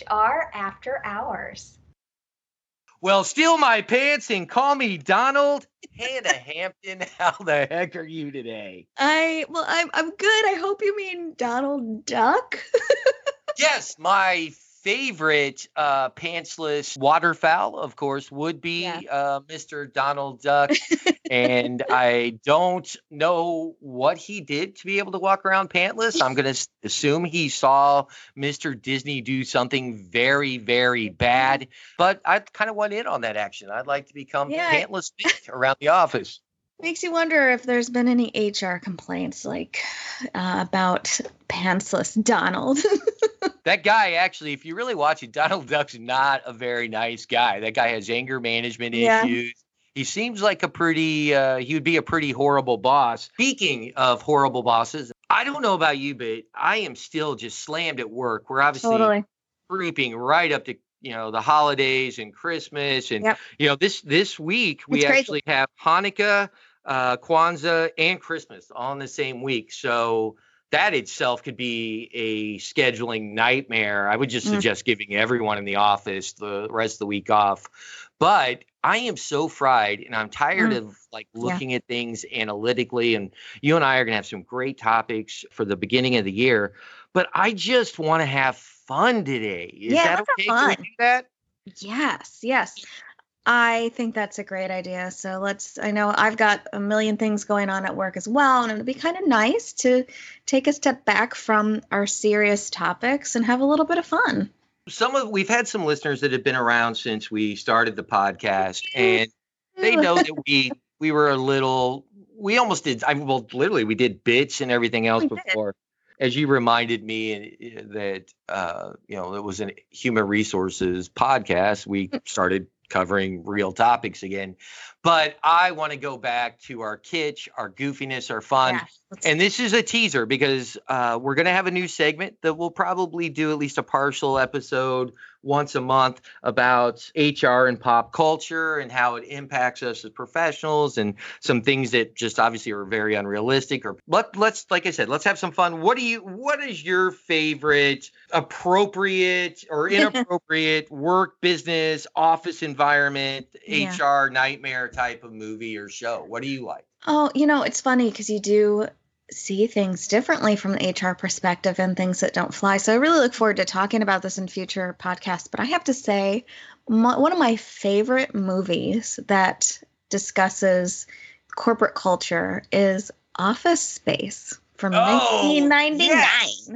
HR After Hours. Well, steal my pants and call me Donald. Hannah Hampton, how the heck are you today? I well, I'm I'm good. I hope you mean Donald Duck. yes, my favorite uh, pantsless waterfowl, of course, would be Yeah. uh, Mr. Donald Duck. and I don't know what he did to be able to walk around pantless. I'm going to assume he saw Mr. Disney do something very, very bad. But I kind of went in on that action. I'd like to become Yeah. pantless around the office. Makes you wonder if there's been any HR complaints like uh, about pantsless Donald. That guy, actually, if you really watch it, Donald Duck's not a very nice guy. That guy has anger management Yeah. issues. He seems like a pretty, uh, he would be a pretty horrible boss. Speaking of horrible bosses, I don't know about you, but I am still just slammed at work. We're obviously totally. creeping right up to you know the holidays and Christmas, and Yep. you know this this week we actually have Hanukkah, uh, Kwanzaa, and Christmas all in the same week. So that itself could be a scheduling nightmare. I would just Mm. suggest giving everyone in the office the rest of the week off. But I am so fried and I'm tired Mm. of like Yeah. looking at things analytically. And you and I are going to have some great topics for the beginning of the year. But I just want to have fun today. Is Yeah, that okay? Can we fun. do that? Yes, yes. I think that's a great idea. So let's, I know I've got a million things going on at work as well, and it would be kind of nice to take a step back from our serious topics and have a little bit of fun. Some of we've had some listeners that have been around since we started the podcast, and they know that we we were a little we almost did I mean, well literally we did bits and everything else We did. before as you reminded me uh, that uh you know it was an human resources podcast we Mm. started covering real topics again. But i want to go back to our kitsch our goofiness our fun. Yeah, and this is a teaser because uh, we're going to have a new segment that we'll probably do at least a partial episode once a month about HR and pop culture and how it impacts us as professionals and some things that just obviously are very unrealistic or let, let's like I said let's have some fun. What do you what is your favorite appropriate or inappropriate work business office environment Yeah. HR nightmare type of movie or show? What do you like? Oh, you know, it's funny because you do see things differently from the HR perspective and things that don't fly. So I really look forward to talking about this in future podcasts. But I have to say, my, one of my favorite movies that discusses corporate culture is Office Space from Oh, 1999. yes.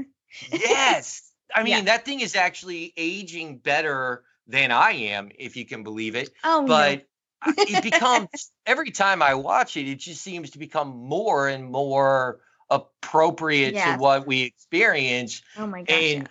yes. I mean, Yeah. that thing is actually aging better than I am, if you can believe it. Oh. But it becomes every time I watch it, it just seems to become more and more appropriate to what we experience. oh my gosh. and-.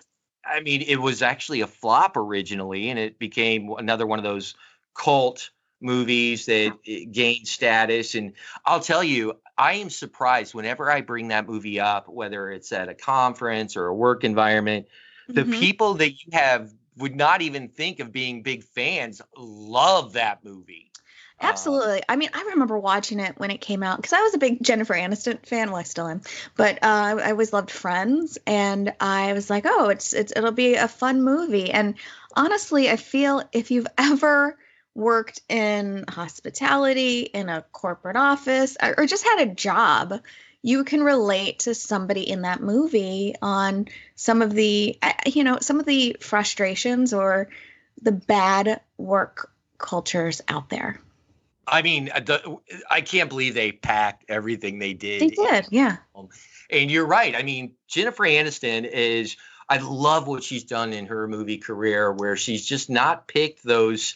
I mean, it was actually a flop originally, and it became another one of those cult movies that gained status. And I'll tell you, I am surprised whenever I bring that movie up, whether it's at a conference or a work environment, the Mhm. people that you have would not even think of being big fans love that movie. Uh, Absolutely. I mean, I remember watching it when it came out because I was a big Jennifer Aniston fan. Well, I still am, but uh, I always loved Friends, and I was like, oh, it's it's it'll be a fun movie. And honestly, I feel if you've ever worked in hospitality in a corporate office or, or just had a job, you can relate to somebody in that movie on some of the uh, you know some of the frustrations or the bad work cultures out there. I mean, uh, the, I can't believe they packed everything they did. They did, yeah. And you're right. I mean, Jennifer Aniston is, I love what she's done in her movie career where she's just not picked those.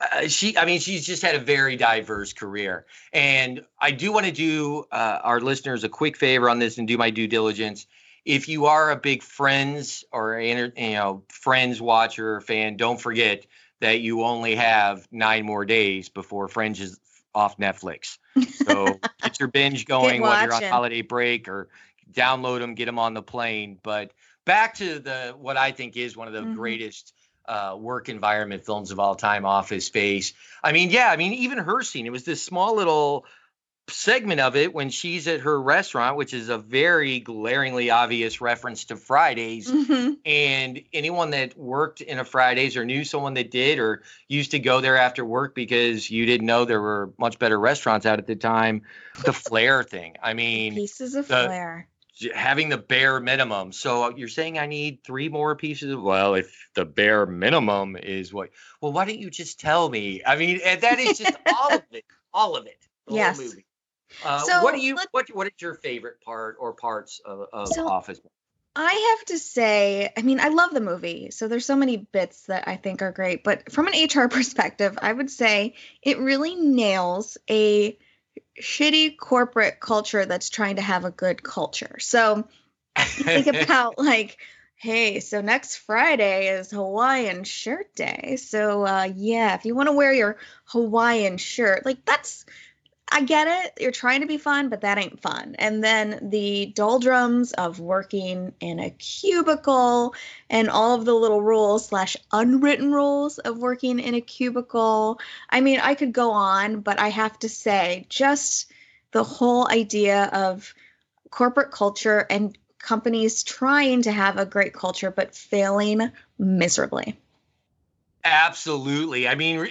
Uh, she, I mean, she's just had a very diverse career. And I do want to do uh, our listeners a quick favor on this and do my due diligence. If you are a big Friends or you know Friends watcher or fan, don't forget that you only have nine more days before Friends is off Netflix. So get your binge going while you're on holiday break or download them, get them on the plane. But back to the what I think is one of the Mhm. greatest uh, work environment films of all time, Office Space. I mean, yeah, I mean, even her scene, it was this small little segment of it when she's at her restaurant, which is a very glaringly obvious reference to Fridays. Mhm. And anyone that worked in a Fridays or knew someone that did or used to go there after work because you didn't know there were much better restaurants out at the time, the flair thing. I mean, Pieces of the- flair. having the bare minimum. So you're saying I need three more pieces well, if the bare minimum is what well, why don't you just tell me? I mean, that is just all of it. All of it. The Yes. whole movie. Uh, So, what do you what what is your favorite part or parts of, of So- Office? I have to say, I mean, I love the movie. So there's so many bits that I think are great. But from an HR perspective, I would say it really nails a shitty corporate culture that's trying to have a good culture. So think about like, hey, so next Friday is Hawaiian shirt day. So uh, yeah, if you want to wear your Hawaiian shirt, like that's I get it. You're trying to be fun, but that ain't fun. And then the doldrums of working in a cubicle and all of the little rules slash unwritten rules of working in a cubicle. I mean, I could go on, but I have to say, just the whole idea of corporate culture and companies trying to have a great culture but failing miserably. Absolutely. I mean, it,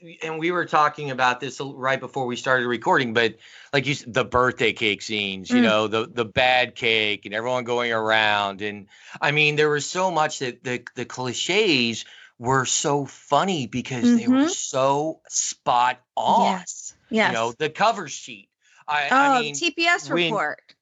it- and we were talking about this right before we started recording, but like you said, the birthday cake scenes, you Mm. know, the the bad cake and everyone going around, and I mean, there was so much that the the cliches were so funny because they were Mhm. so spot on. Yes. Yes. You know, the cover sheet. I, oh, I mean, TPS when- report.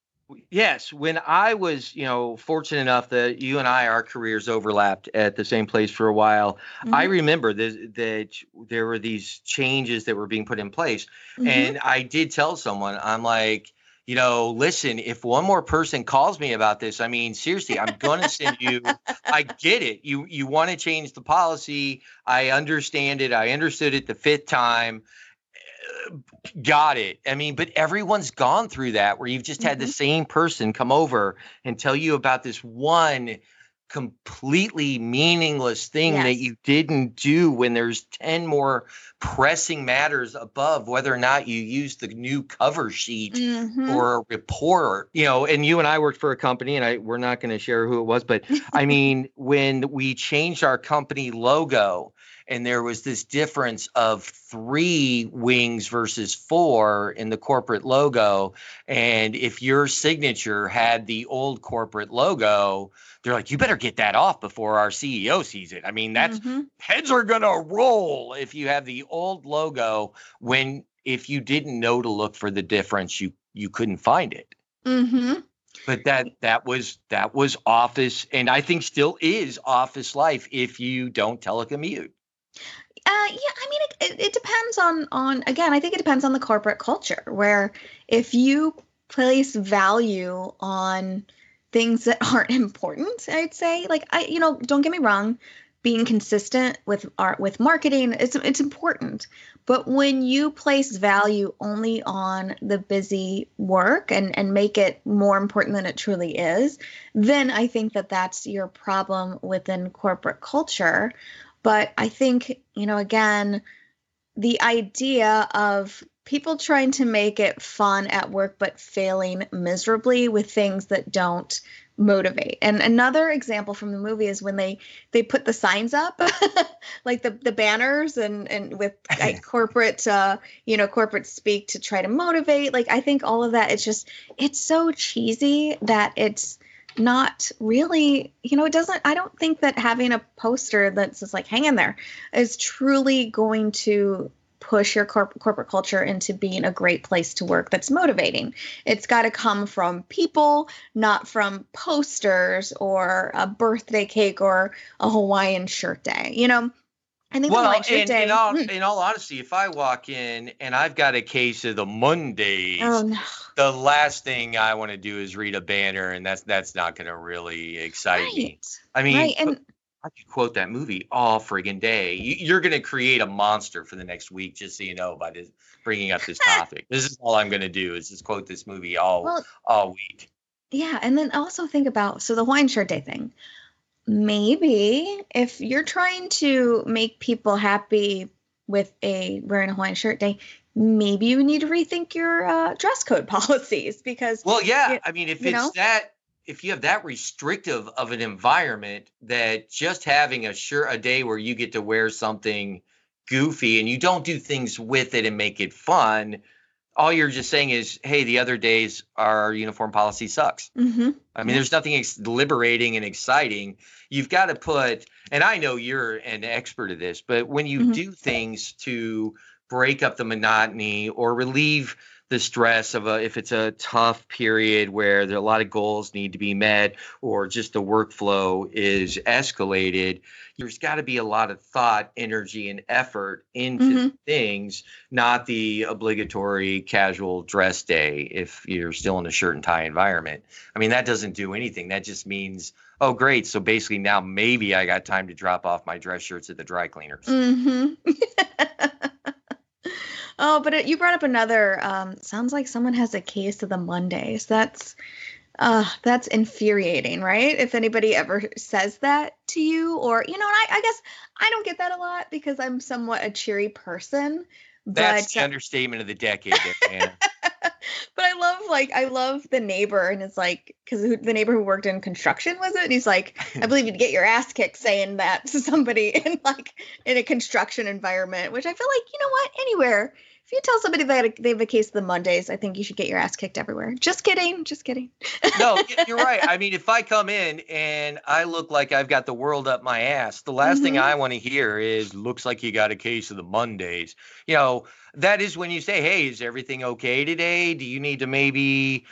Yes, when I was, you know, fortunate enough that you and I, our careers overlapped at the same place for a while, I Mhm. remember that, that there were these changes that were being put in place. Mhm. And I did tell someone, I'm like, you know, listen, if one more person calls me about this, I mean, seriously, I'm going to send you. I get it. You you want to change the policy. I understand it. I understood it the fifth time. Got it. I mean, but everyone's gone through that where you've just had the Mhm. same person come over and tell you about this one completely meaningless thing that you didn't do when there's 10 more pressing matters above whether or not you use the new cover sheet Mhm. or a report you know and you and i worked for a company and i we're not going to share who it was but i mean when we changed our company logo and there was this difference of three wings versus four in the corporate logo and if your signature had the old corporate logo they're like you better get that off before our ceo sees it i mean that's Mhm. heads are gonna roll if you have the old logo when if you didn't know to look for the difference you you couldn't find it Mhm. but that that was that was office and i think still is office life if you don't telecommute Uh, yeah, I mean, it, it, it depends on on again. I think it depends on the corporate culture. Where if you place value on things that aren't important, I'd say, like I, you know, don't get me wrong, being consistent with art with marketing, it's it's important. But when you place value only on the busy work and and make it more important than it truly is, then I think that that's your problem within corporate culture. But I think, you know, again, the idea of people trying to make it fun at work but failing miserably with things that don't motivate. And another example from the movie is when they they put the signs up like the the banners and and with like corporate uh you know corporate speak to try to motivate like I think all of that it's just it's so cheesy that it's not really you know it doesn't i don't think that having a poster that's just like hang in there is truly going to push your corp- corporate culture into being a great place to work that's motivating. It's got to come from people not from posters or a birthday cake or a hawaiian shirt day you know i think well shirt in, day in, all, Hmm. in all honesty if i walk in and i've got a case of the mondays oh no the last thing i want to do is read a banner and that's that's not going to really excite me i mean right and I could quote that movie all friggin' day. You, you're going to create a monster for the next week, just so you know, by this, bringing up this topic. this is all I'm going to do is just quote this movie all well all week. Yeah, and then also think about so the wine shirt day thing. Maybe if you're trying to make people happy with a wearing a Hawaiian shirt day, maybe you need to rethink your uh, dress code policies because Well, yeah. it- I mean, if it's know? that, if you have that restrictive of an environment, that just having a sure a day where you get to wear something goofy and you don't do things with it and make it fun, all you're just saying is, hey, the other days our uniform policy sucks. hmm I mean, there's nothing ex- liberating and exciting. You've got to put, and I know you're an expert at this, but when you Mhm. do things to break up the monotony or relieve the stress of a, if it's a tough period where there are a lot of goals need to be met or just the workflow is escalated, there's got to be a lot of thought, energy, and effort into Mhm. things, not the obligatory casual dress day if you're still in a shirt and tie environment. I mean, that doesn't do anything. That just means, oh, great. So basically, now maybe I got time to drop off my dress shirts at the dry cleaners. hmm oh, but it, you brought up another. Um, sounds like someone has a case of the Mondays. That's uh, that's infuriating, right? If anybody ever says that to you, or you know, and I, I guess I don't get that a lot because I'm somewhat a cheery person. That's but the understatement of the decade, there. but I love like I love the neighbor, and it's like because the neighbor who worked in construction was it, and he's like, I believe you'd get your ass kicked saying that to somebody in like in a construction environment, which I feel like you know what, anywhere. If you tell somebody that they have a case of the Mondays, I think you should get your ass kicked everywhere. Just kidding, just kidding. no, you're right. I mean, if I come in and I look like I've got the world up my ass, the last thing Mhm. I want to hear is "looks like you got a case of the Mondays." You know, that is when you say, "Hey, is everything okay today? Do you need to maybe?"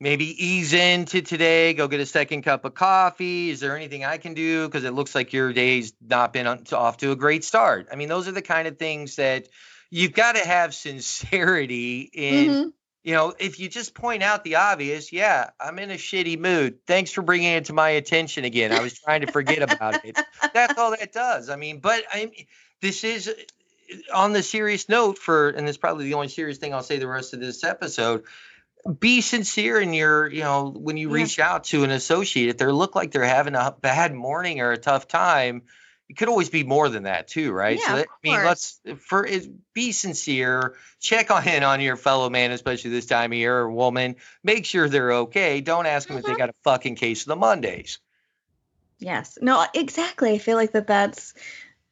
Maybe ease into today, go get a second cup of coffee. Is there anything I can do? Because it looks like your day's not been on- off to a great start. I mean, those are the kind of things that you've got to have sincerity in Mhm. you know, if you just point out the obvious, yeah, I'm in a shitty mood. Thanks for bringing it to my attention again. I was trying to forget about it. That's all that does. I mean, but I this is on the serious note for and it's probably the only serious thing I'll say the rest of this episode. Be sincere in your, you know, when you Yeah. reach out to an associate, if they look like they're having a bad morning or a tough time, it could always be more than that too, right? Yeah, of that, I mean, let's for is be sincere, check on in on your fellow man, especially this time of year or woman. Make sure they're okay. Don't ask them if they Mhm. got a fucking case of the Mondays. Yes. No, exactly. I feel like that that's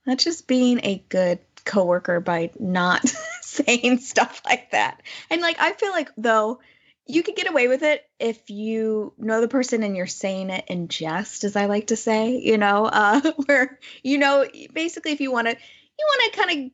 that's just being a good coworker by not saying stuff like that. And like I feel like though you could get away with it if you know the person and you're saying it in jest, as I like to say, you know, uh where you know basically if you want to you want to kind of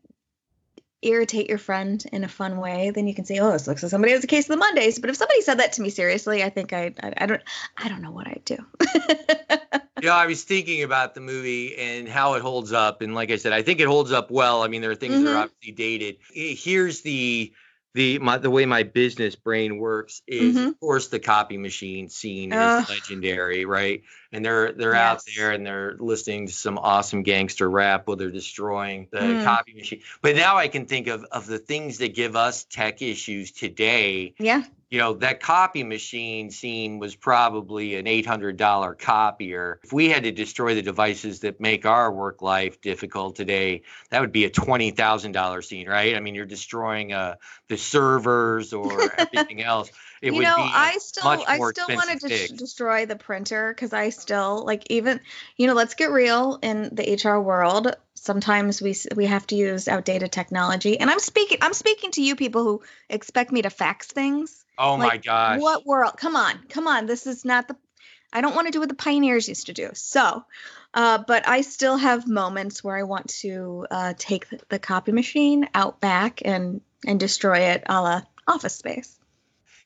irritate your friend in a fun way, then you can say, "Oh, this looks like somebody has a case of the Mondays." But if somebody said that to me seriously, I think I I, I don't I don't know what I'd do. You know, I was thinking about the movie and how it holds up, and like I said, I think it holds up well. I mean, there are things that Mhm. are obviously dated. Here's the the my the way my business brain works is, Mhm. of course, the copy machine scene Ugh. is legendary, right? And they're they're out there and they're listening to some awesome gangster rap while they're destroying the Mm. copy machine. But now I can think of of the things that give us tech issues today yeah. You know that copy machine scene was probably an $800 copier if we had to destroy the devices that make our work life difficult today that would be a $20000 scene right i mean you're destroying uh, the servers or everything else it you would know, be I still much I still want to fix. destroy the printer because I still like even you know let's get real in the HR world. Sometimes we we have to use outdated technology, and I'm speaking I'm speaking to you people who expect me to fax things. oh my like, gosh What world? Come on, come on. This is not the. I don't want to do what the pioneers used to do. So, uh, but I still have moments where I want to uh, take the, the copy machine out back and and destroy it a la Office Space.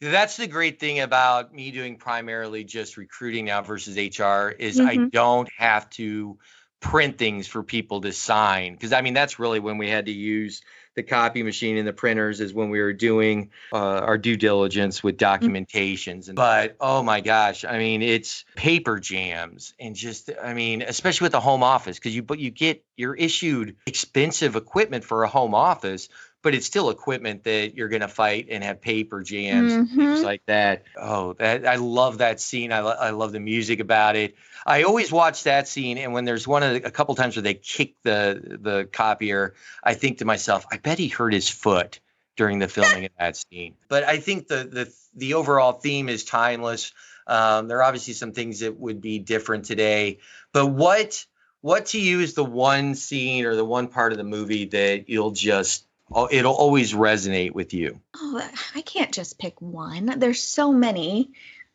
That's the great thing about me doing primarily just recruiting now versus HR is I Mhm. don't have to print things for people to sign. Because I mean that's really when we had to use the copy machine and the printers is when we were doing uh, our due diligence with documentations. And but oh my gosh I mean it's paper jams and just I mean especially with the home office because you but you get you're issued expensive equipment for a home office but it's still equipment that you're going to fight and have paper jams and things like that. Oh, that I love that scene. I, lo- I love the music about it. I always watch that scene, and when there's one of the, a couple times where they kick the the copier, I think to myself, I bet he hurt his foot during the filming of that scene. But I think the the the overall theme is timeless. Um, there are obviously some things that would be different today, but what what to you is the one scene or the one part of the movie that you'll just Oh, it'll always resonate with you? Oh, I can't just pick one. There's so many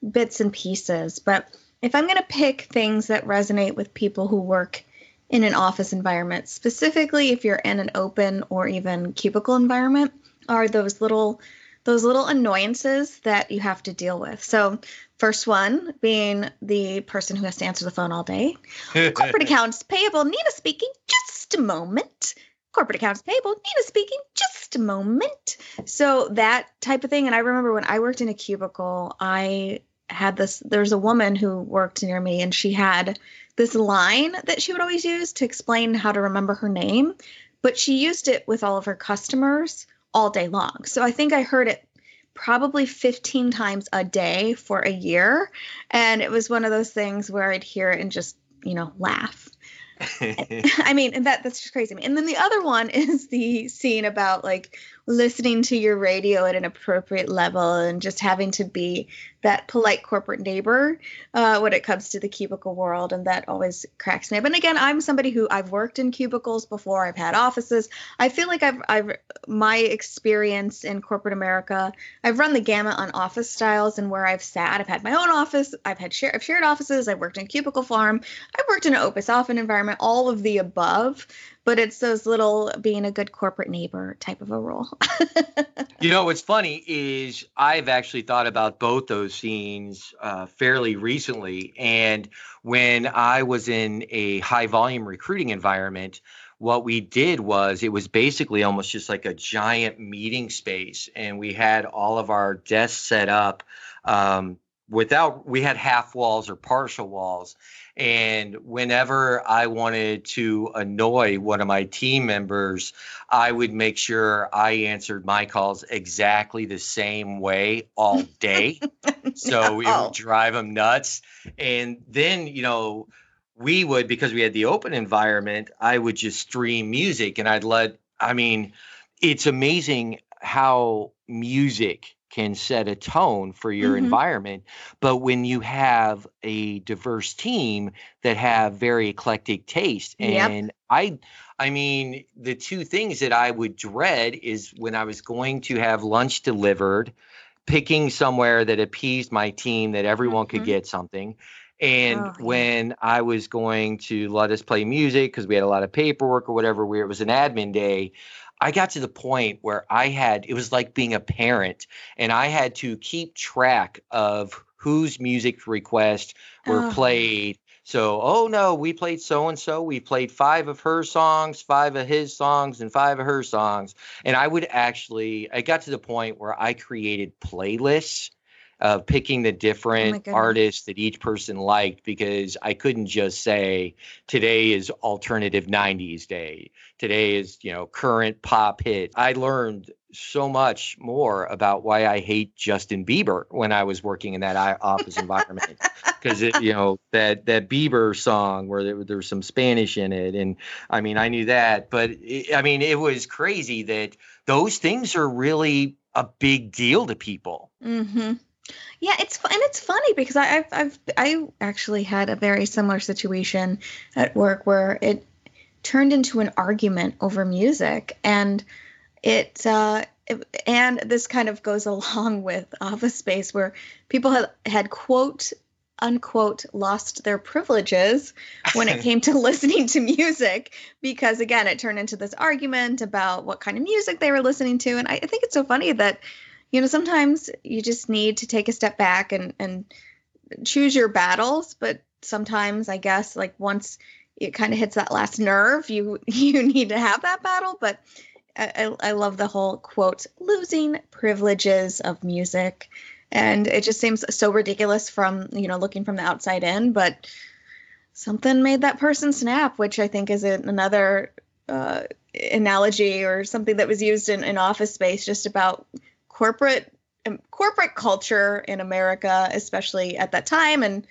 bits and pieces, but if I'm going to pick things that resonate with people who work in an office environment, specifically if you're in an open or even cubicle environment, are those little those little annoyances that you have to deal with. So, first one being the person who has to answer the phone all day. Corporate accounts payable, Nina speaking, just a moment. Corporate accounts payable, Nina speaking, just a moment. So, that type of thing. And I remember when I worked in a cubicle, I had this, there's a woman who worked near me and she had this line that she would always use to explain how to remember her name, but she used it with all of her customers all day long. So I think I heard it probably 15 times a day for a year. And it was one of those things where I'd hear it and just, you know, laugh. I mean, and that that's just crazy. And then the other one is the scene about like listening to your radio at an appropriate level and just having to be that polite corporate neighbor uh, when it comes to the cubicle world. And that always cracks me up. And again, I'm somebody who I've worked in cubicles before. I've had offices. I feel like I've, I've my experience in corporate America. I've run the gamut on office styles and where I've sat. I've had my own office. I've had share, I've shared offices. I've worked in cubicle farm. I've worked in an opus often environment. All of the above but it's those little being a good corporate neighbor type of a role. you know, what's funny is I've actually thought about both those scenes uh, fairly recently. And when I was in a high volume recruiting environment, what we did was it was basically almost just like a giant meeting space. And we had all of our desks set up um, without, we had half walls or partial walls and whenever I wanted to annoy one of my team members, I would make sure I answered my calls exactly the same way all day. so it would drive them nuts. And then, you know, we would, because we had the open environment, I would just stream music and I'd let, I mean, it's amazing how music can set a tone for your mm-hmm. environment but when you have a diverse team that have very eclectic taste and yep. i i mean the two things that i would dread is when i was going to have lunch delivered picking somewhere that appeased my team that everyone mm-hmm. could get something and oh, when yeah. I was going to let us play music because we had a lot of paperwork or whatever, where it was an admin day, I got to the point where I had, it was like being a parent, and I had to keep track of whose music requests were oh. played. So, oh no, we played so and so. We played five of her songs, five of his songs, and five of her songs. And I would actually, I got to the point where I created playlists of picking the oh different oh artists that each person liked because I couldn't just say today is alternative 90s day. Today is, you know, current pop hit. I learned so much more about why I hate Justin Bieber when I was working in that office environment because you know that that Bieber song where there, there, was some Spanish in it and I mean I knew that but it, I mean it was crazy that those things are really a big deal to people. Mm-hmm. Yeah, it's and it's funny because I, I've I've I actually had a very similar situation at work where it turned into an argument over music, and it, uh, it and this kind of goes along with Office Space where people had had quote unquote lost their privileges when it came to listening to music because again it turned into this argument about what kind of music they were listening to. And I, I think it's so funny that you know, sometimes you just need to take a step back and and choose your battles, but sometimes I guess like once it kind of hits that last nerve, you you need to have that battle, but I, I love the whole quote losing privileges of music. And it just seems so ridiculous from you know looking from the outside in but something made that person snap which i think is another uh, analogy or something that was used in, in office space just about corporate um, corporate culture in America, especially at that time, and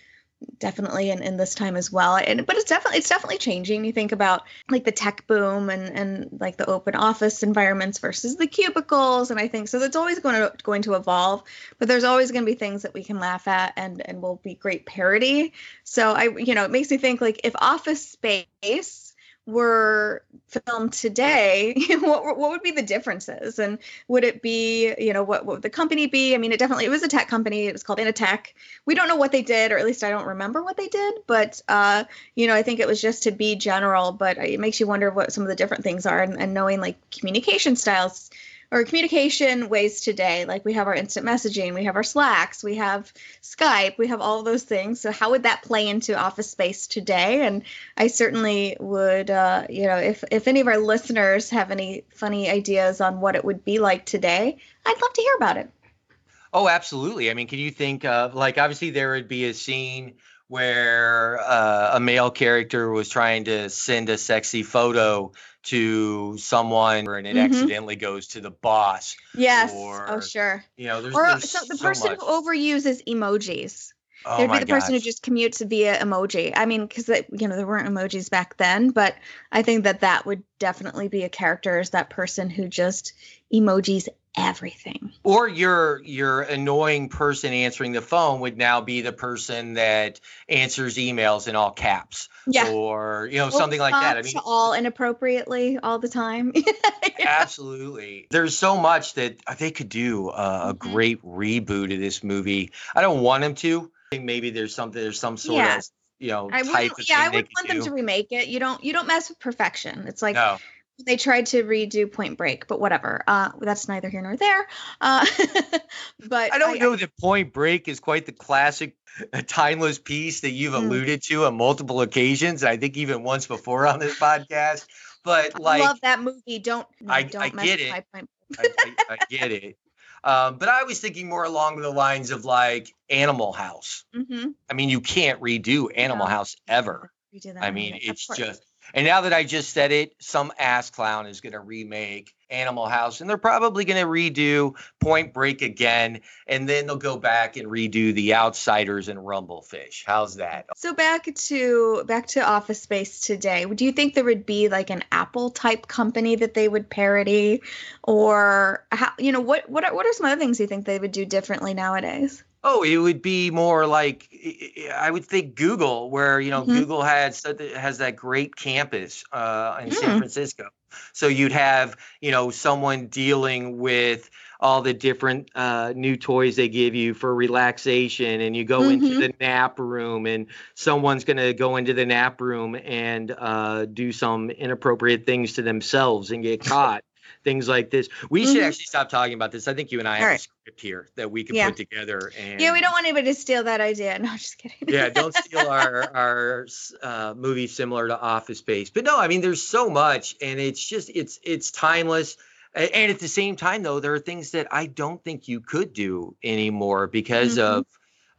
definitely in, in this time as well. And but it's definitely it's definitely changing. You think about like the tech boom and and like the open office environments versus the cubicles, and I think so. That's always going to going to evolve. But there's always going to be things that we can laugh at and and will be great parody. So I you know it makes me think like if Office Space were filmed today, what what would be the differences? And would it be, you know, what, what would the company be? I mean, it definitely it was a tech company. It was called Initech. We don't know what they did, or at least I don't remember what they did. But uh, you know, I think it was just to be general. But it makes you wonder what some of the different things are, and, and knowing like communication styles or communication ways today. Like we have our instant messaging, we have our Slacks, we have Skype, we have all those things. So how would that play into Office Space today? And I certainly would, uh, you know, if if any of our listeners have any funny ideas on what it would be like today, I'd love to hear about it. Oh, absolutely. I mean, can you think of like obviously there would be a scene where uh, a male character was trying to send a sexy photo to someone and it mm-hmm. accidentally goes to the boss. Yes. Oh, or, oh, sure. You know, there's, or there's so the so person much. who overuses emojis. Oh There'd be the gosh. person who just commutes via emoji. I mean, because you know there weren't emojis back then, but I think that that would definitely be a character is that person who just emojis everything. Or your your annoying person answering the phone would now be the person that answers emails in all caps. Yeah. Or you know something like that. I mean, all inappropriately all the time. yeah. Absolutely. There's so much that they could do uh, a mm-hmm. great reboot of this movie. I don't want them to. Maybe there's something. There's some sort yeah. of you know I type of yeah, I would want do. them to remake it. You don't you don't mess with perfection. It's like no they tried to redo Point Break, but whatever. Uh, that's neither here nor there. Uh, but I don't I, know I, that Point Break is quite the classic, uh, timeless piece that you've mm. alluded to on multiple occasions. I think even once before on this podcast. But like, I love that movie. Don't I, don't I get it. I, I, get it. Um, but I was thinking more along the lines of like Animal House. Mm-hmm. I mean, you can't redo Animal House ever. I mean, it's just and now that I just said it, some ass clown is going to remake Animal House and they're probably going to redo Point Break again. And then they'll go back and redo The Outsiders and Rumble Fish. How's that? So back to back to Office Space today. Do you think there would be like an Apple type company that they would parody or how, you know, what, what are, what are some other things you think they would do differently nowadays? Oh, it would be more like I would think Google, where you know mm-hmm. Google has has that great campus uh, in mm. San Francisco. So you'd have you know someone dealing with all the different uh, new toys they give you for relaxation, and you go mm-hmm. into the nap room, and someone's going to go into the nap room and uh, do some inappropriate things to themselves and get caught things like this. We mm-hmm. should actually stop talking about this. I think you and I All have right. a script here that we can yeah. put together. And yeah, we don't want anybody to steal that idea. No, just kidding. yeah, don't steal our our uh, movie similar to Office Space. But no, I mean, there's so much, and it's just it's it's timeless. And at the same time, though, there are things that I don't think you could do anymore because mm-hmm. of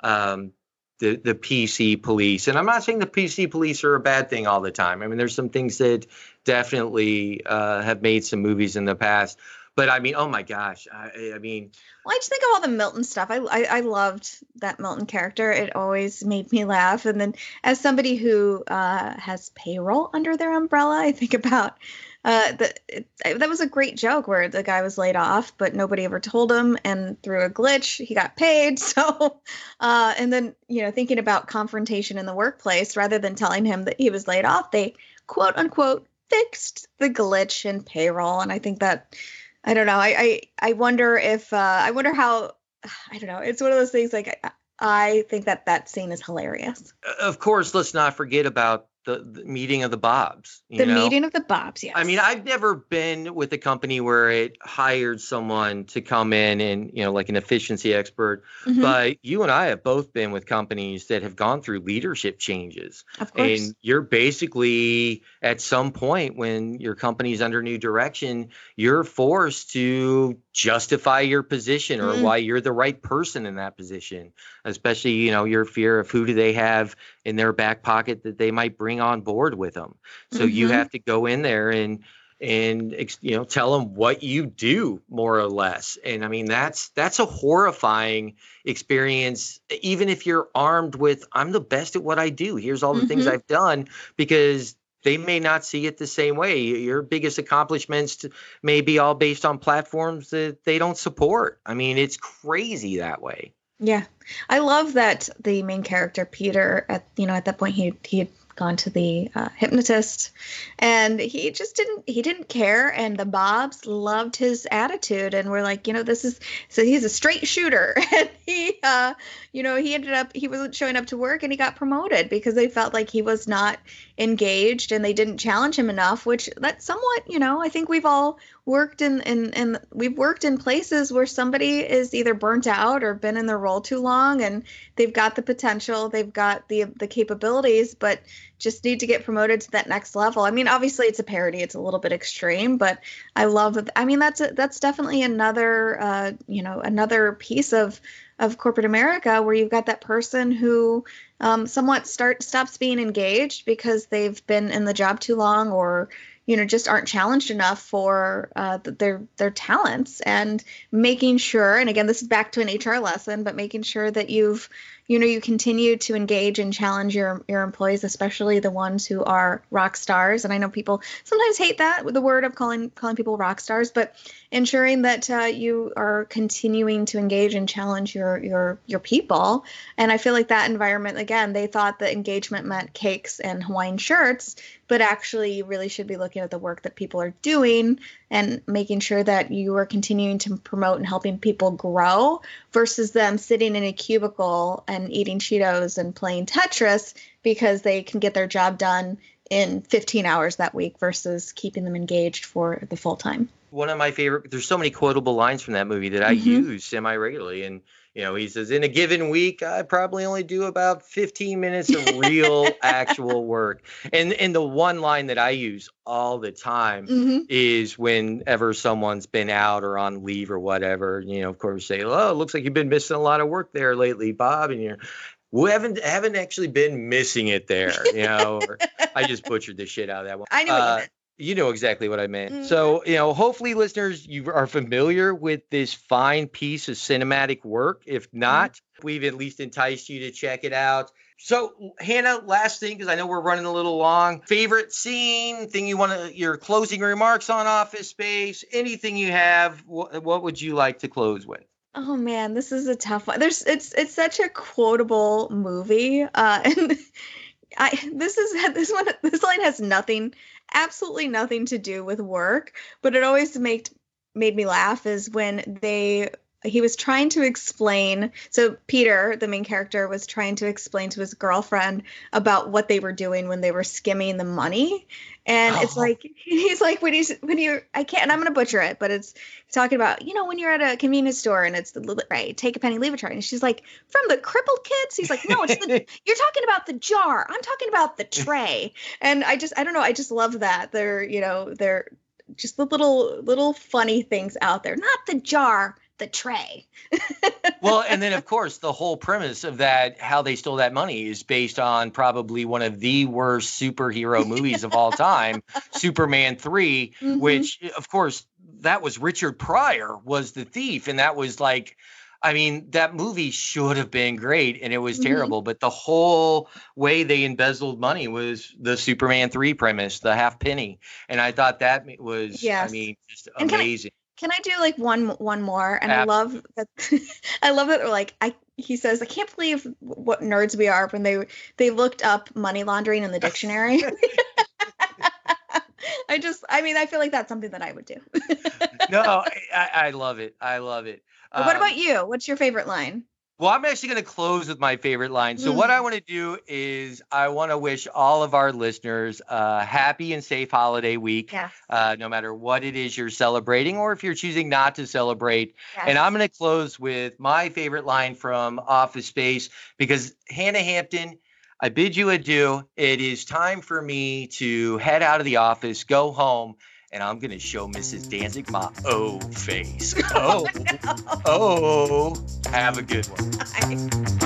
um, the the PC police. And I'm not saying the PC police are a bad thing all the time. I mean, there's some things that definitely uh, have made some movies in the past. But I mean, oh my gosh, I, I mean, well, I just think of all the Milton stuff. I, I, I loved that Milton character. It always made me laugh. And then, as somebody who uh, has payroll under their umbrella, I think about uh, that that was a great joke where the guy was laid off, but nobody ever told him, and through a glitch, he got paid. So, uh, and then you know, thinking about confrontation in the workplace, rather than telling him that he was laid off, they quote unquote fixed the glitch in payroll, and I think that I don't know. I I, I wonder if uh, I wonder how I don't know. It's one of those things like. I, I think that that scene is hilarious. Of course, let's not forget about the, the, meeting of the Bobs. the know? meeting of the Bobs, yes. I mean, I've never been with a company where it hired someone to come in and, you know, like an efficiency expert. Mm-hmm. But you and I have both been with companies that have gone through leadership changes. Of course. And you're basically at some point when your company's under new direction, you're forced to justify your position or mm. why you're the right person in that position especially you know your fear of who do they have in their back pocket that they might bring on board with them so mm-hmm. you have to go in there and and you know tell them what you do more or less and i mean that's that's a horrifying experience even if you're armed with i'm the best at what i do here's all the mm-hmm. things i've done because they may not see it the same way. Your biggest accomplishments may be all based on platforms that they don't support. I mean it's crazy that way. Yeah. I love that the main character peter at you know at that point he he gone to the uh, hypnotist. And he just didn't he didn't care. And the bobs loved his attitude and we're like you know this is so he's a straight shooter. And he uh you know he ended up he wasn't showing up to work and he got promoted because they felt like he was not engaged and they didn't challenge him enough which that's somewhat you know i think we've all worked in in and we've worked in places where somebody is either burnt out or been in their role too long and they've got the potential they've got the the capabilities but just need to get promoted to that next level. I mean obviously it's a parody it's a little bit extreme but i love i mean that's a, that's definitely another uh you know another piece of of corporate america where you've got that person who um, somewhat start stops being engaged because they've been in the job too long or you know just aren't challenged enough for uh, their their talents and making sure and again this is back to an hr lesson but making sure that you've you know you continue to engage and challenge your your employees especially the ones who are rock stars. And i know people sometimes hate that with the word of calling calling people rock stars but ensuring that uh, you are continuing to engage and challenge your your your people. And i feel like that environment again they thought that engagement meant cakes and hawaiian shirts but actually you really should be looking at the work that people are doing and making sure that you are continuing to promote and helping people grow versus them sitting in a cubicle and eating Cheetos and playing Tetris because they can get their job done in 15 hours that week versus keeping them engaged for the full time. One of my favorite there's so many quotable lines from that movie that I mm-hmm. use semi regularly and you know, he says, in a given week, I probably only do about 15 minutes of real, actual work. And and the one line that I use all the time mm-hmm. is whenever someone's been out or on leave or whatever, you know, of course, say, oh, it looks like you've been missing a lot of work there lately, Bob. And you're, we haven't haven't actually been missing it there, you know. I just butchered the shit out of that one. I know. Uh, you know exactly what I meant. Mm-hmm. So, you know, hopefully listeners, you are familiar with this fine piece of cinematic work. If mm-hmm. not, mm-hmm. we've at least enticed you to check it out. So, Hannah, last thing, because I know we're running a little long. Favorite scene, thing you want to, your closing remarks on Office Space, anything you have, what, what would you like to close with? Oh man, this is a tough one. There's it's it's such a quotable movie. Uh and I this is this one this line has nothing absolutely nothing to do with work, but it always made made me laugh is when they he was trying to explain so peter the main character was trying to explain to his girlfriend about what they were doing when they were skimming the money. And oh. it's like he's like when he's when you i can't and i'm gonna butcher it but it's talking about you know when you're at a convenience store and it's the right take a penny leave a tray and she's like from the crippled kids? He's like no it's the you're talking about the jar. I'm talking about the tray. And i just i don't know i just love that they're you know they're just the little little funny things out there. Not the jar the tray. well, and then of course the whole premise of that how they stole that money is based on probably one of the worst superhero movies of all time, Superman 3, mm-hmm. which of course that was Richard Pryor was the thief and that was like I mean, that movie should have been great and it was mm-hmm. terrible, but the whole way they embezzled money was the Superman 3 premise, the half penny. And I thought that was, yes. I mean, just amazing. Can I do like one one more? And I love that I love that like I he says I can't believe what nerds we are when they they looked up money laundering in the dictionary. I just I mean I feel like that's something that I would do. no, I, I love it. I love it. Um, what about you? What's your favorite line? Well, I'm actually going to close with my favorite line. So, mm. what I want to do is I want to wish all of our listeners a happy and safe holiday week, yes. uh, no matter what it is you're celebrating or if you're choosing not to celebrate. Yes. And I'm going to close with my favorite line from Office Space because Hannah Hampton, I bid you adieu. It is time for me to head out of the office, go home and I'm gonna show Mrs. Danzig my O face. Oh, oh, have a good one.